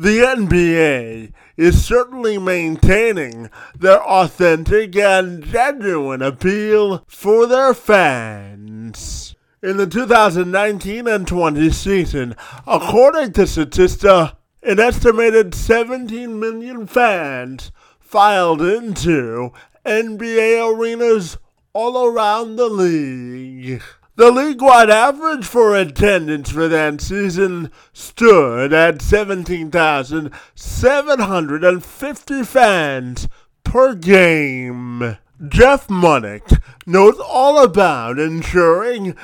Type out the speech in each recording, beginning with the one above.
The NBA is certainly maintaining their authentic and genuine appeal for their fans. In the 2019 and 20 season, according to Statista, an estimated 17 million fans filed into NBA arenas all around the league. The league wide average for attendance for that season stood at 17,750 fans per game. Jeff Munneke knows all about ensuring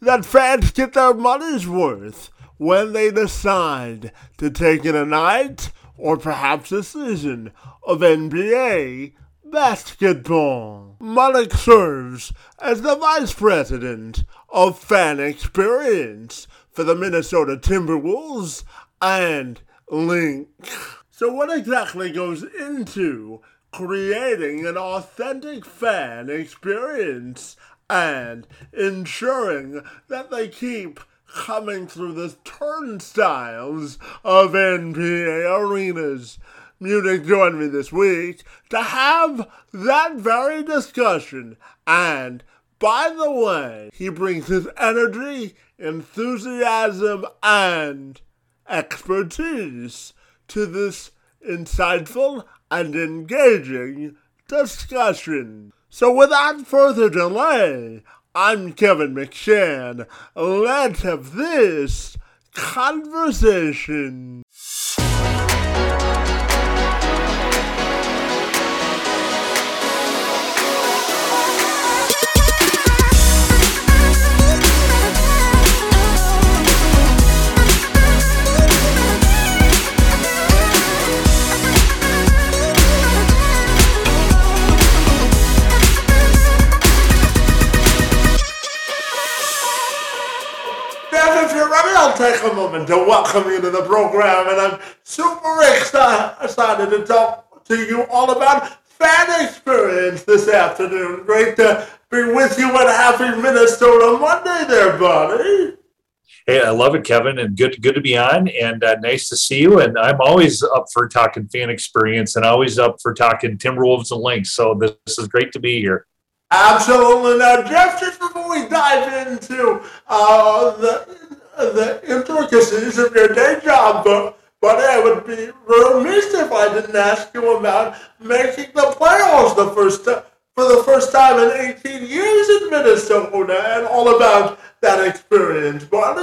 that fans get their money's worth when they decide to take in a night or perhaps a season of NBA basketball. Munneke serves as the vice president of fan experience for the Minnesota Timberwolves and Lynx. So, what exactly goes into creating an authentic fan experience and ensuring that they keep coming through the turnstiles of NBA arenas? Munneke joined me this week to have that very discussion. And by the way, he brings his energy, enthusiasm, and expertise to this insightful and engaging discussion. So without further delay, I'm Kevin McShann. Let's have this conversation. Take a moment to welcome you to the program, and I'm super excited to talk to you all about fan experience this afternoon. Great to be with you at Happy Minnesota Monday there, buddy. Hey, I love it, Kevin, and good good to be on, and uh, nice to see you. And I'm always up for talking fan experience, and always up for talking Timberwolves and Lynx. So this, this is great to be here. Absolutely. Now, Jeff, just before we dive into uh, the the intricacies of your day job, but, but I would be remiss if I didn't ask you about making the playoffs the first time for the first time in 18 years in Minnesota and all about that experience. What,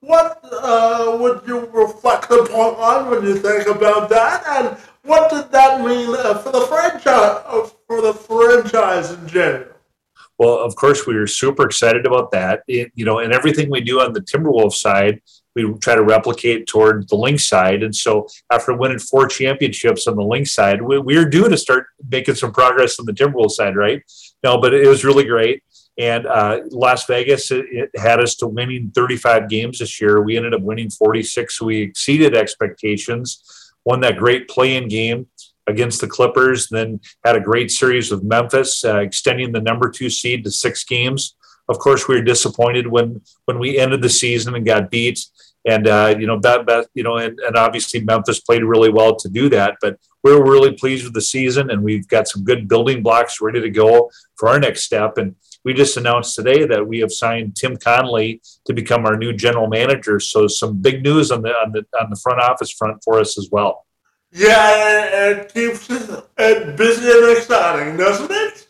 what uh, would you reflect upon when you think about that, and what did that mean uh, for the franchise uh, for the franchise in general? Well, of course, we were super excited about that. It, you know, and everything we do on the Timberwolves side, we try to replicate toward the Lynx side. And so, after winning four championships on the Lynx side, we, we are due to start making some progress on the Timberwolves side, right? No, but it was really great. And uh, Las Vegas it, it had us to winning 35 games this year. We ended up winning 46. We exceeded expectations. Won that great play-in game against the Clippers, then had a great series with Memphis, uh, extending the number two seed to six games. Of course, we were disappointed when when we ended the season and got beat. And uh, you know that, that you know, and, and obviously Memphis played really well to do that. But we're really pleased with the season, and we've got some good building blocks ready to go for our next step. And we just announced today that we have signed Tim Connelly to become our new general manager. So some big news on the on the on the front office front for us as well. Yeah, it keeps it busy and exciting, doesn't it?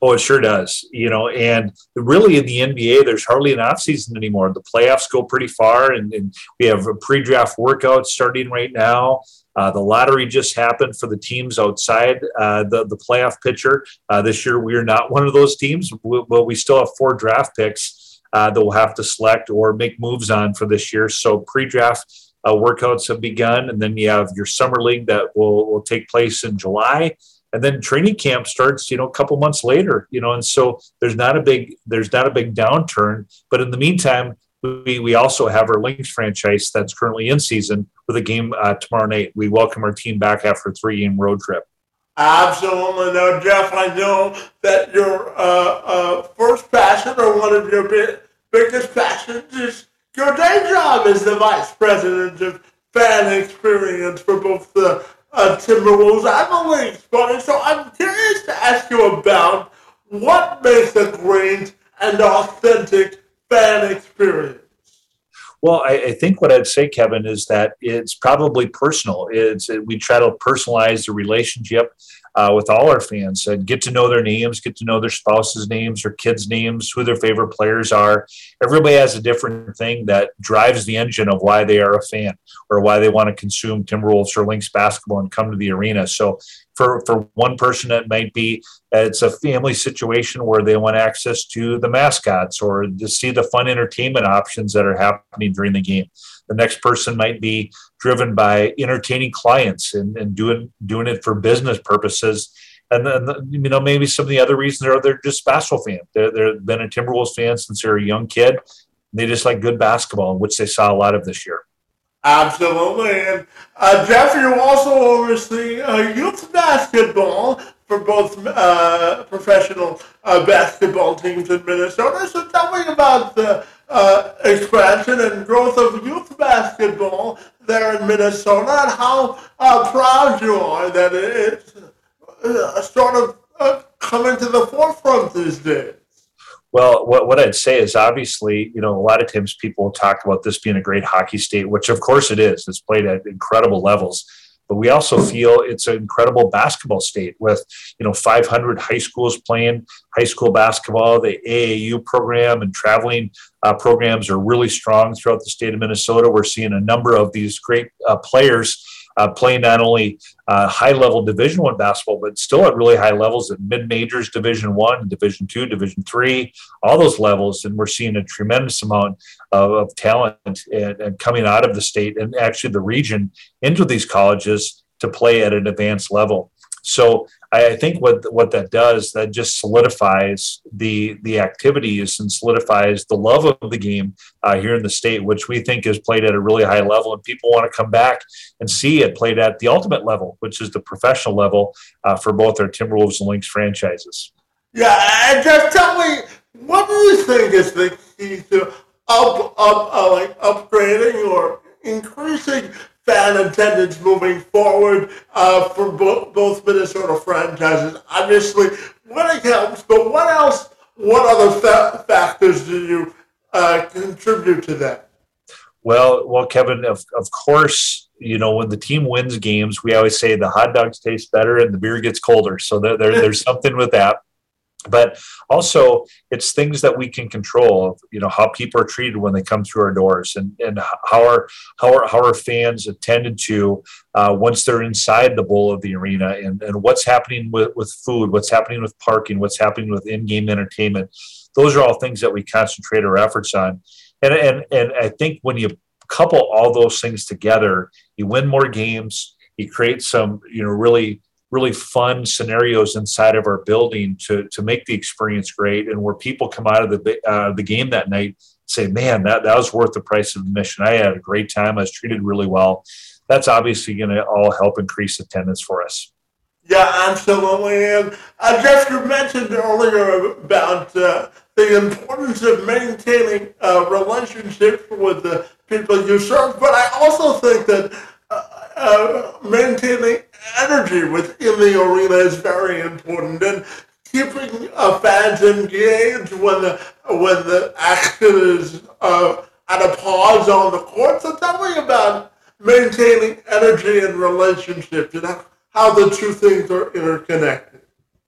Oh, it sure does. You know, and really in the NBA, there's hardly an off season anymore. The playoffs go pretty far, and, and we have a pre-draft workout starting right now. Uh, the lottery just happened for the teams outside uh, the the playoff picture. Uh, this year, we are not one of those teams. We, well, we still have four draft picks uh, that we'll have to select or make moves on for this year. So pre-draft uh, workouts have begun, and then you have your summer league that will will take place in July, and then training camp starts. You know, a couple months later. You know, and so there's not a big there's not a big downturn. But in the meantime, we we also have our Lynx franchise that's currently in season with a game uh, tomorrow night. We welcome our team back after a three game road trip. Absolutely. No, Jeff, I know that your uh, uh, first passion or one of your biggest passions is your day job is the vice president of fan experience for both the uh, Timberwolves and the Lynx. But so I'm curious to ask you about what makes a great and authentic fan experience. Well, I, I, think what I'd say, Kevin, is that it's probably personal. It's we try to personalize the relationship uh, with all our fans and get to know their names, get to know their spouses' names, their kids' names, who their favorite players are. Everybody has a different thing that drives the engine of why they are a fan or why they want to consume Timberwolves or Lynx basketball and come to the arena. So for, for one person, it might be it's a family situation where they want access to the mascots or to see the fun entertainment options that are happening during the game. The next person might be driven by entertaining clients and, and doing doing it for business purposes. And then, you know, maybe some of the other reasons are they're just basketball fans. They're, they've been a Timberwolves fan since they're a young kid. They just like good basketball, which they saw a lot of this year. Absolutely. And uh, Jeff, you also oversee uh, youth basketball for both uh, professional uh, basketball teams in Minnesota. So tell me about the uh, expansion and growth of youth basketball there in Minnesota and how uh, proud you are that it's uh, sort of uh, coming to the forefront these days. Well, what, what I'd say is obviously, you know, a lot of times people talk about this being a great hockey state, which of course it is. It's played at incredible levels but we also feel it's an incredible basketball state with you know 500 high schools playing high school basketball. The aau program and traveling uh, programs are really strong throughout the state of minnesota. We're seeing a number of these great uh, players uh, playing not only uh, high level Division One basketball, but still at really high levels at mid majors, Division One, Division Two, Division Three, all those levels, and we're seeing a tremendous amount of, of talent and, and coming out of the state and actually the region into these colleges to play at an advanced level. So I think what what that does that just solidifies the the activities and solidifies the love of the game uh, here in the state, which we think is played at a really high level, and people want to come back and see it played at the ultimate level, which is the professional level uh, for both our Timberwolves and Lynx franchises. Yeah, and just tell me, what do you think is the key to up up uh, like upgrading or increasing fan attendance moving forward uh, for bo- both Minnesota franchises. Obviously, winning helps, but what else, what other fa- factors do you uh, contribute to that? Well, well, Kevin, of, of course, you know, when the team wins games, we always say the hot dogs taste better and the beer gets colder. So there, there there's something with that but also it's things that we can control you know how people are treated when they come through our doors and, and how are how are, how are fans attended to uh, once they're inside the bowl of the arena and, and what's happening with, with food what's happening with parking what's happening with in-game entertainment. Those are all things that we concentrate our efforts on. And and, and i think when you couple all those things together you win more games you create some you know really really fun scenarios inside of our building to to make the experience great. And where people come out of the uh, the game that night say man that that was worth the price of admission. I had a great time. I was treated really well. That's obviously going to all help increase attendance for us. Yeah absolutely. And jeff you mentioned earlier about uh, the importance of maintaining uh, relationships with the people you serve but i also think that uh, maintaining energy within the arena is very important, and keeping uh, fans engaged when the when the action is uh, at a pause on the court. So tell me about maintaining energy and relationships and how the two things are interconnected.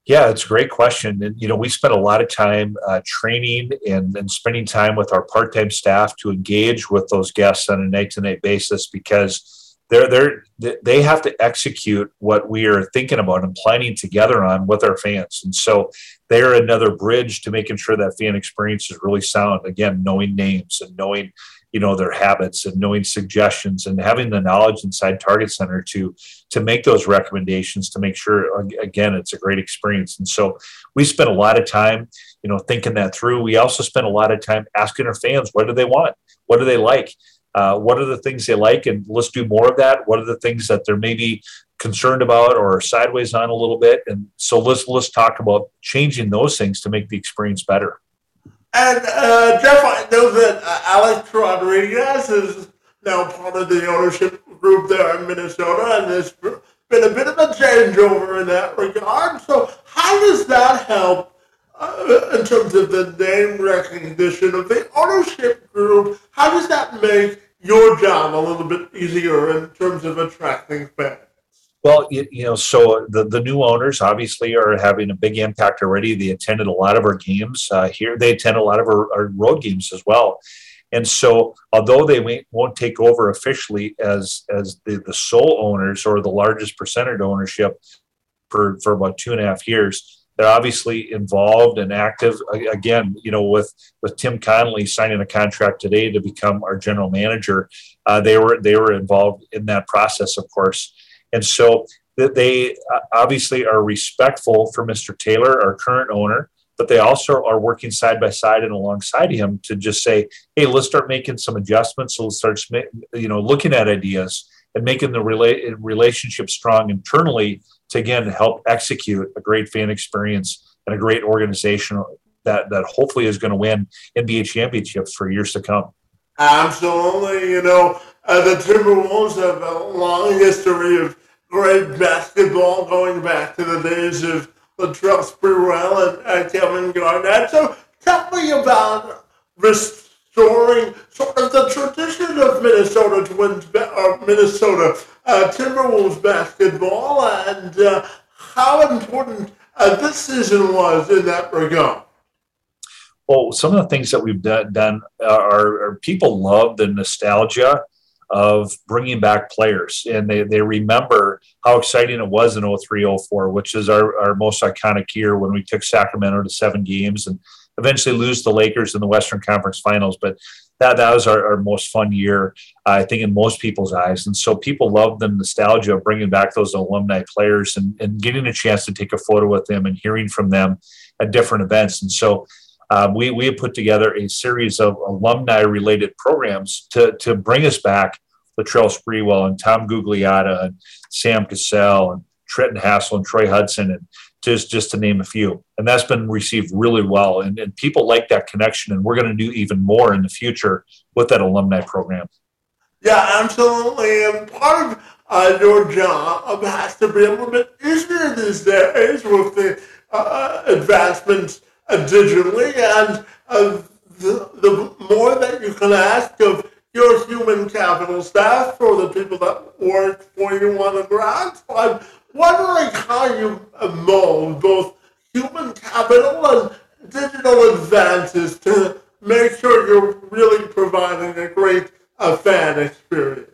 Yeah, it's a great question. And, you know, we spent a lot of time uh, training and, and spending time with our part time staff to engage with those guests on a night to night basis because they're they're they have to execute what we are thinking about and planning together on with our fans. And so they're another bridge to making sure that fan experience is really sound. Again knowing names and knowing you know their habits and knowing suggestions and having the knowledge inside target center to to make those recommendations to make sure again it's a great experience. And so we spent a lot of time you know thinking that through. We also spent a lot of time asking our fans what do they want? What do they like uh, what are the things they like, and let's do more of that. What are the things that they're maybe concerned about or sideways on a little bit, and so let's let's talk about changing those things to make the experience better. And uh, Jeff, I know that uh, Alex Rodriguez is now part of the ownership group there in Minnesota, and there's been a bit of a changeover in that regard. So, how does that help uh, in terms of the name recognition of the ownership group? How does that make your job a little bit easier in terms of attracting fans? Well, you, you, know, so the, the new owners obviously are having a big impact already. They attended a lot of our games uh, here. They attend a lot of our, our, road games as well. And so, although they may, won't take over officially as as the, the sole owners or the largest percentage ownership for, for about two and a half years, they're obviously involved and active. Again, you know, with with Tim Connelly signing a contract today to become our general manager, uh, they were they were involved in that process, of course. And so they uh, obviously are respectful for Mr. Taylor, our current owner, but they also are working side by side and alongside him to just say, hey, let's start making some adjustments. So let's start, you know, looking at ideas and making the rela- relationship strong internally to again help execute a great fan experience and a great organization that that hopefully is going to win NBA championships for years to come. Absolutely, you know, uh, the Timberwolves have a long history of great basketball going back to the days of Latrell Sprewell and uh, Kevin Garnett. So tell me about restoring sort of the tradition of Minnesota Twins, or Minnesota uh, Timberwolves basketball and uh, how important uh, this season was in that regard. Well, some of the things that we've done are, are people love the nostalgia of bringing back players and they, they remember how exciting it was in 0304 which is our, our most iconic year when we took sacramento to seven games and eventually lose the lakers in the western conference finals but that, that was our, our most fun year uh, i think in most people's eyes. And so people love the nostalgia of bringing back those alumni players and, and getting a chance to take a photo with them and hearing from them at different events. And so um, we, we have put together a series of alumni related programs to, to bring us back Latrell Sprewell and Tom Gugliotta and Sam Cassell and Trenton Hassell and Troy Hudson and just just to name a few. And that's been received really well. And, and people like that connection. And we're going to do even more in the future with that alumni program. Yeah, absolutely. And part of uh, your job has to be a little bit easier these days with the uh, advancements uh, digitally and uh, the, the more that you can ask of your human capital staff or the people that work for you on the ground. So I'm wondering how you mold both human capital and digital advances to make sure you're really providing a great fan experience.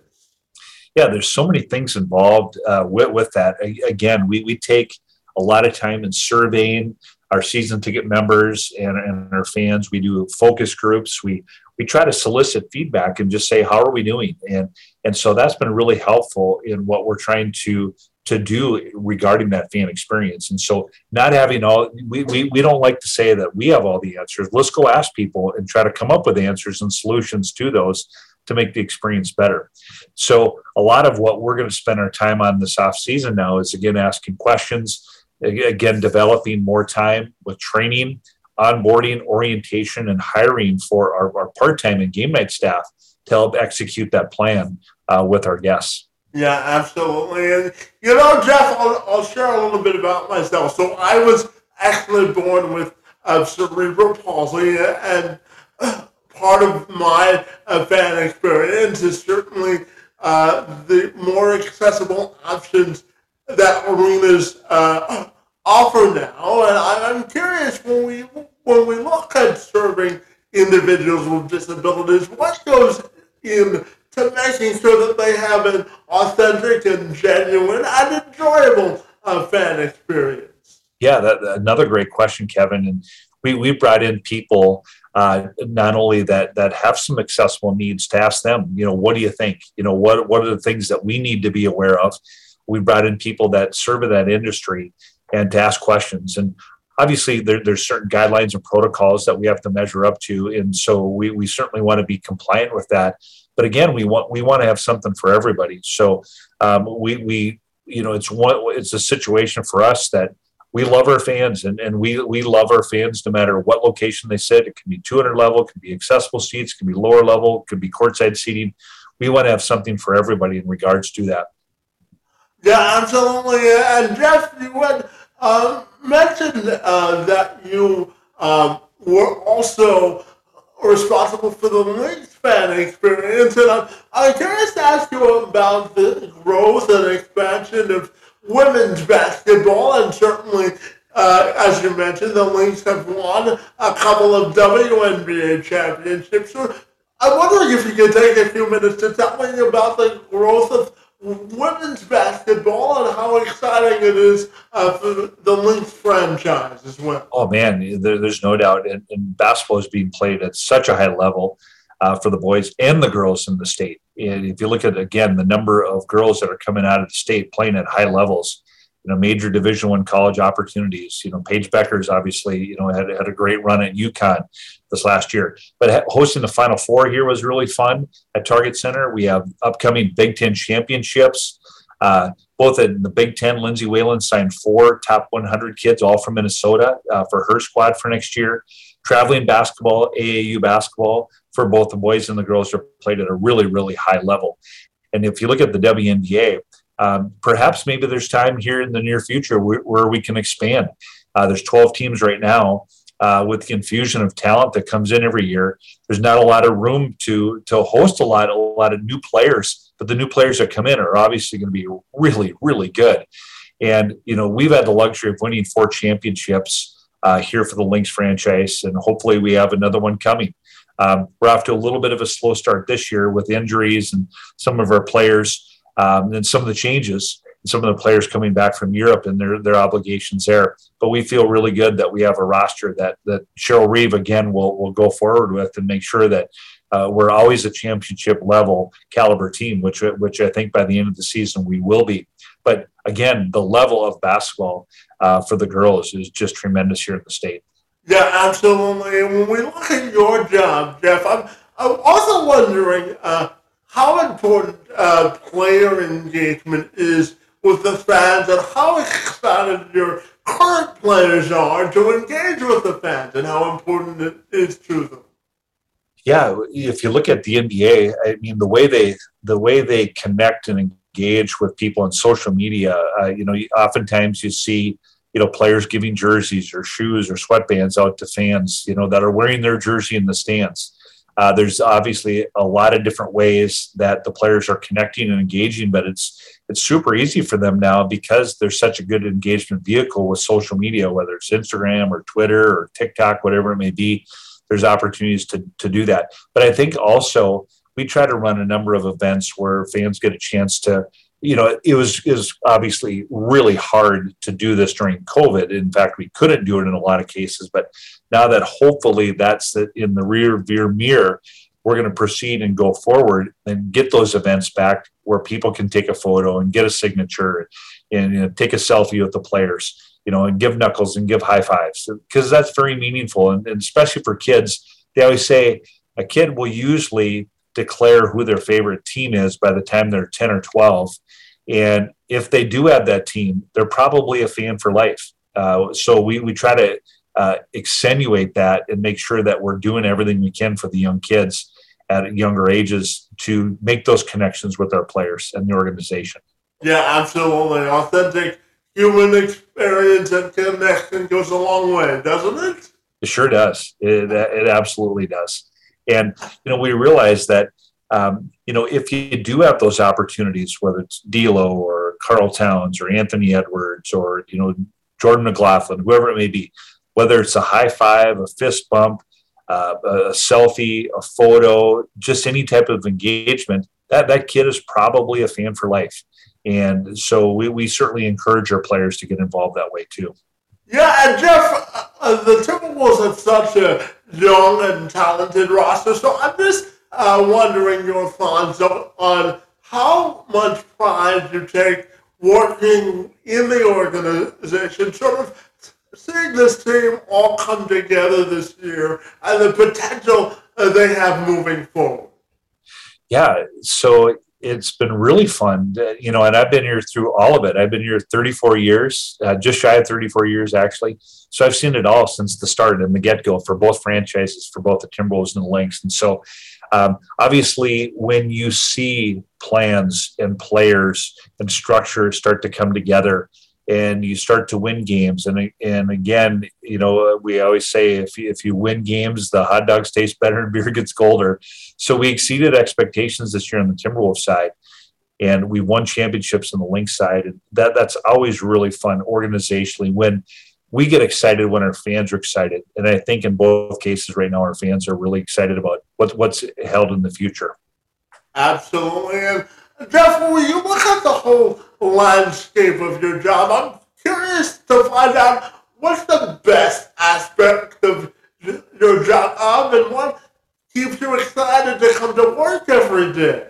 Yeah, there's so many things involved uh, with, with that. Again, we, we take a lot of time in surveying our season ticket members and, and our fans. We do focus groups. We we try to solicit feedback and just say how are we doing and and so that's been really helpful in what we're trying to to do regarding that fan experience. And so not having all we, we, we don't like to say that we have all the answers. Let's go ask people and try to come up with answers and solutions to those to make the experience better. So a lot of what we're going to spend our time on this off season now is again asking questions again developing more time with training onboarding, orientation, and hiring for our, our part time and game night staff to help execute that plan uh, with our guests. Yeah, absolutely. And you know, Jeff, I'll, I'll, share a little bit about myself. So I was actually born with uh, cerebral palsy, and uh, part of my uh, fan experience is certainly uh, the more accessible options that arenas uh, offer now. And I'm curious when we when we look at serving individuals with disabilities, what goes in to making sure that they have an authentic and genuine and enjoyable uh, fan experience? Yeah, that, another great question, Kevin. And we, we brought in people uh, not only that that have some accessible needs to ask them, you know, what do you think? You know, what what are the things that we need to be aware of? We brought in people that serve in that industry and to ask questions. And obviously there, there's certain guidelines and protocols that we have to measure up to and so we, we certainly want to be compliant with that but again we want we want to have something for everybody so um, we we you know it's one it's a situation for us that we love our fans and, and we we love our fans no matter what location they sit it can be 200 level it can be accessible seats it can be lower level it can be courtside seating we want to have something for everybody in regards to that. Yeah, absolutely. And Jeff, you had uh, mentioned uh, that you um, were also responsible for the Lynx fan experience, and I'm, I'm curious to ask you about the growth and expansion of women's basketball, and certainly, uh, as you mentioned, the Lynx have won a couple of WNBA championships. So I'm wondering if you could take a few minutes to tell me about the growth of women's basketball and how exciting it is uh, for the Lynx franchise as well. Oh man, there, there's no doubt, and, and, basketball is being played at such a high level uh, for the boys and the girls in the state. And if you look at again the number of girls that are coming out of the state playing at high levels, you know, major Division One college opportunities. You know, Paige Bueckers obviously, you know, had, had a great run at UConn this last year. But hosting the Final Four here was really fun at Target Center. We have upcoming Big Ten championships. Uh, both in the Big Ten, Lindsay Whalen signed four top 100 kids, all from Minnesota, uh, for her squad for next year. Traveling basketball, AAU basketball for both the boys and the girls are played at a really, really high level. And if you look at the WNBA, um, perhaps maybe there's time here in the near future where, where we can expand. Uh, there's 12 teams right now. Uh, with the infusion of talent that comes in every year, there's not a lot of room to to host a lot a lot of new players. But the new players that come in are obviously going to be really really good. And you know we've had the luxury of winning four championships uh, here for the Lynx franchise, and hopefully we have another one coming. Um, we're off to a little bit of a slow start this year with injuries and some of our players um, and some of the changes, some of the players coming back from Europe and their their obligations there. But we feel really good that we have a roster that that Cheryl Reeve again will will go forward with and make sure that uh, we're always a championship level caliber team, which which I think by the end of the season we will be. But again, the level of basketball uh, for the girls is just tremendous here in the state. Yeah, absolutely. When we look at your job, Jeff, I'm, I'm also wondering uh, how important uh, player engagement is with the fans and how excited your current players are to engage with the fans and how important it is to them. Yeah, if you look at the NBA, I mean the way they the way they connect and engage with people on social media, uh, you know, oftentimes you see you know players giving jerseys or shoes or sweatbands out to fans, you know, that are wearing their jersey in the stands uh, there's obviously a lot of different ways that the players are connecting and engaging, but it's it's super easy for them now because there's such a good engagement vehicle with social media, whether it's Instagram or Twitter or TikTok, whatever it may be. There's opportunities to to do that. But I think also we try to run a number of events where fans get a chance to you know, it was is obviously really hard to do this during COVID. In fact, we couldn't do it in a lot of cases. But now that hopefully that's in the rear view mirror, we're going to proceed and go forward and get those events back where people can take a photo and get a signature and you know, take a selfie with the players, you know, and give knuckles and give high fives because that's very meaningful. And, and especially for kids, they always say a kid will usually declare who their favorite team is by the time they're 10 or 12 and if they do have that team, they're probably a fan for life. Uh, so we, we try to uh, accentuate that and make sure that we're doing everything we can for the young kids at younger ages to make those connections with our players and the organization. Yeah, absolutely. Authentic human experience and connection goes a long way, doesn't it? It sure does. It, it absolutely does. And, you know, we realize that um, you know, if you do have those opportunities, whether it's D'Lo or Karl Towns or Anthony Edwards or you know Jordan McLaughlin, whoever it may be, whether it's a high five, a fist bump, uh, a selfie, a photo, just any type of engagement, that that kid is probably a fan for life. And so we, we certainly encourage our players to get involved that way too. Yeah, and Jeff, uh, the Timberwolves have such a young and talented roster. So I'm just uh, wondering your thoughts on how much pride you take working in the organization, sort of seeing this team all come together this year and the potential they have moving forward. Yeah, so it's been really fun, you know, and I've been here through all of it. I've been here 34 years, uh, just shy of 34 years actually. So I've seen it all since the start and the get go for both franchises, for both the Timberwolves and the Lynx. And so Um, obviously, when you see plans and players and structure start to come together, and you start to win games, and and again, you know, we always say if you, if you win games, the hot dogs taste better and beer gets colder. So we exceeded expectations this year on the Timberwolves side and we won championships on the Lynx side and that that's always really fun organizationally when we get excited when our fans are excited. And i think in both cases right now our fans are really excited about what, what's held in the future. Absolutely. And jeff when you look at the whole landscape of your job? I'm curious to find out what's the best aspect of your job um, and what keeps you excited to come to work every day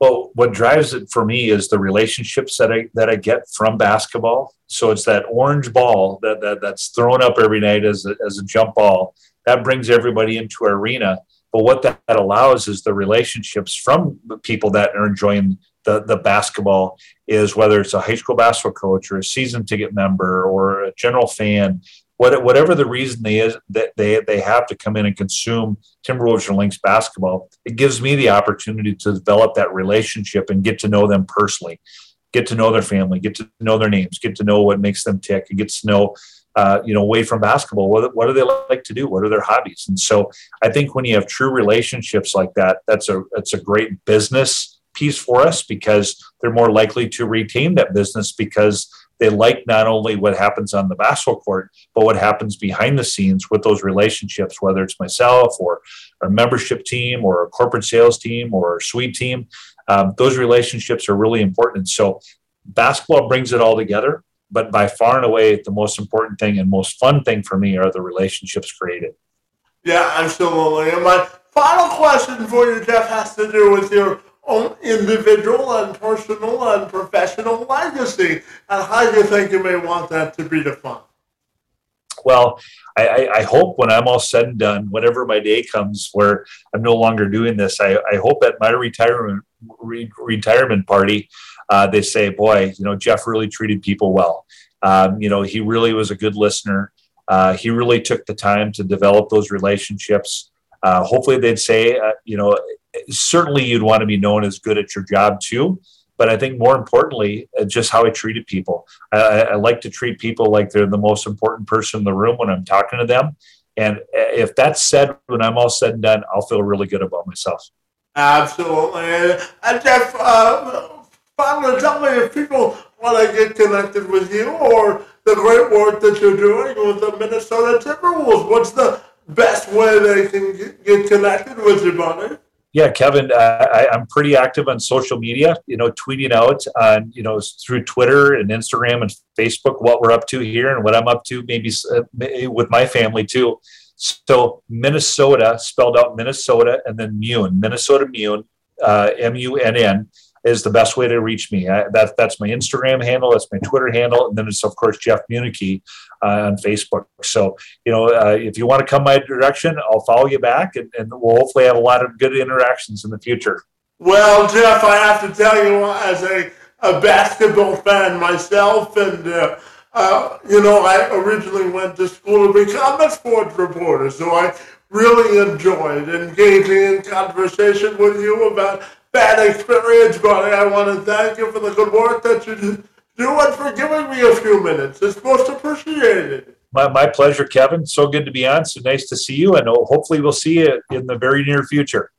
well, what drives it for me is the relationships that I that I get from basketball. So it's that orange ball that, that that's thrown up every night as a, as a jump ball that brings everybody into our arena. But what that, that allows is the relationships from the people that are enjoying the, the basketball is whether it's a high school basketball coach or a season ticket member or a general fan what, whatever the reason they is that they, they have to come in and consume Timberwolves or Lynx basketball, it gives me the opportunity to develop that relationship and get to know them personally, get to know their family, get to know their names, get to know what makes them tick, and get to know, uh, you know, away from basketball, what, what do they like to do? What are their hobbies? And so I think when you have true relationships like that, that's a that's a great business piece for us because they're more likely to retain that business because they like not only what happens on the basketball court, but what happens behind the scenes with those relationships, whether it's myself or a membership team or a corporate sales team or a suite team. Um, those relationships are really important. So basketball brings it all together, but by far and away, the most important thing and most fun thing for me are the relationships created. Yeah, absolutely. And my final question for you, Jeff, has to do with your own individual and personal and professional legacy and how do you think you may want that to be defined? Well, I, I, hope when I'm all said and done, whenever my day comes where I'm no longer doing this, I, I hope at my retirement re, retirement party, uh, they say, "Boy, you know, Jeff really treated people well. Um, you know, he really was a good listener. Uh, he really took the time to develop those relationships." Uh, hopefully, they'd say, uh, you know, certainly you'd want to be known as good at your job too. But I think more importantly, uh, just how I treated people. I, I like to treat people like they're the most important person in the room when I'm talking to them. And uh, if that's said, when I'm all said and done, I'll feel really good about myself. Absolutely. And Jeff, finally, tell me if people want to get connected with you or the great work that you're doing with the Minnesota Timberwolves. What's the best way they can get connected with you, buddy? Yeah, Kevin, uh, I, am pretty active on social media. You know, tweeting out on you know through Twitter and Instagram and Facebook what we're up to here and what I'm up to, maybe uh, with my family too. So Minnesota, spelled out Minnesota, and then Munn, Minnesota Munn, uh, M U N N is the best way to reach me. I, that, that's my Instagram handle. That's my Twitter handle. And then it's, of course, Jeff Munneke uh, on Facebook. So, you know, uh, if you want to come my direction, I'll follow you back and, and we'll hopefully have a lot of good interactions in the future. Well, Jeff, I have to tell you, as a, a basketball fan myself, and, uh, uh, you know, I originally went to school to become a sports reporter. So I really enjoyed engaging in conversation with you about bad experience, buddy. I want to thank you for the good work that you do and for giving me a few minutes. It's most appreciated. My, my pleasure, Kevin. So good to be on. So nice to see you, and hopefully we'll see you in the very near future.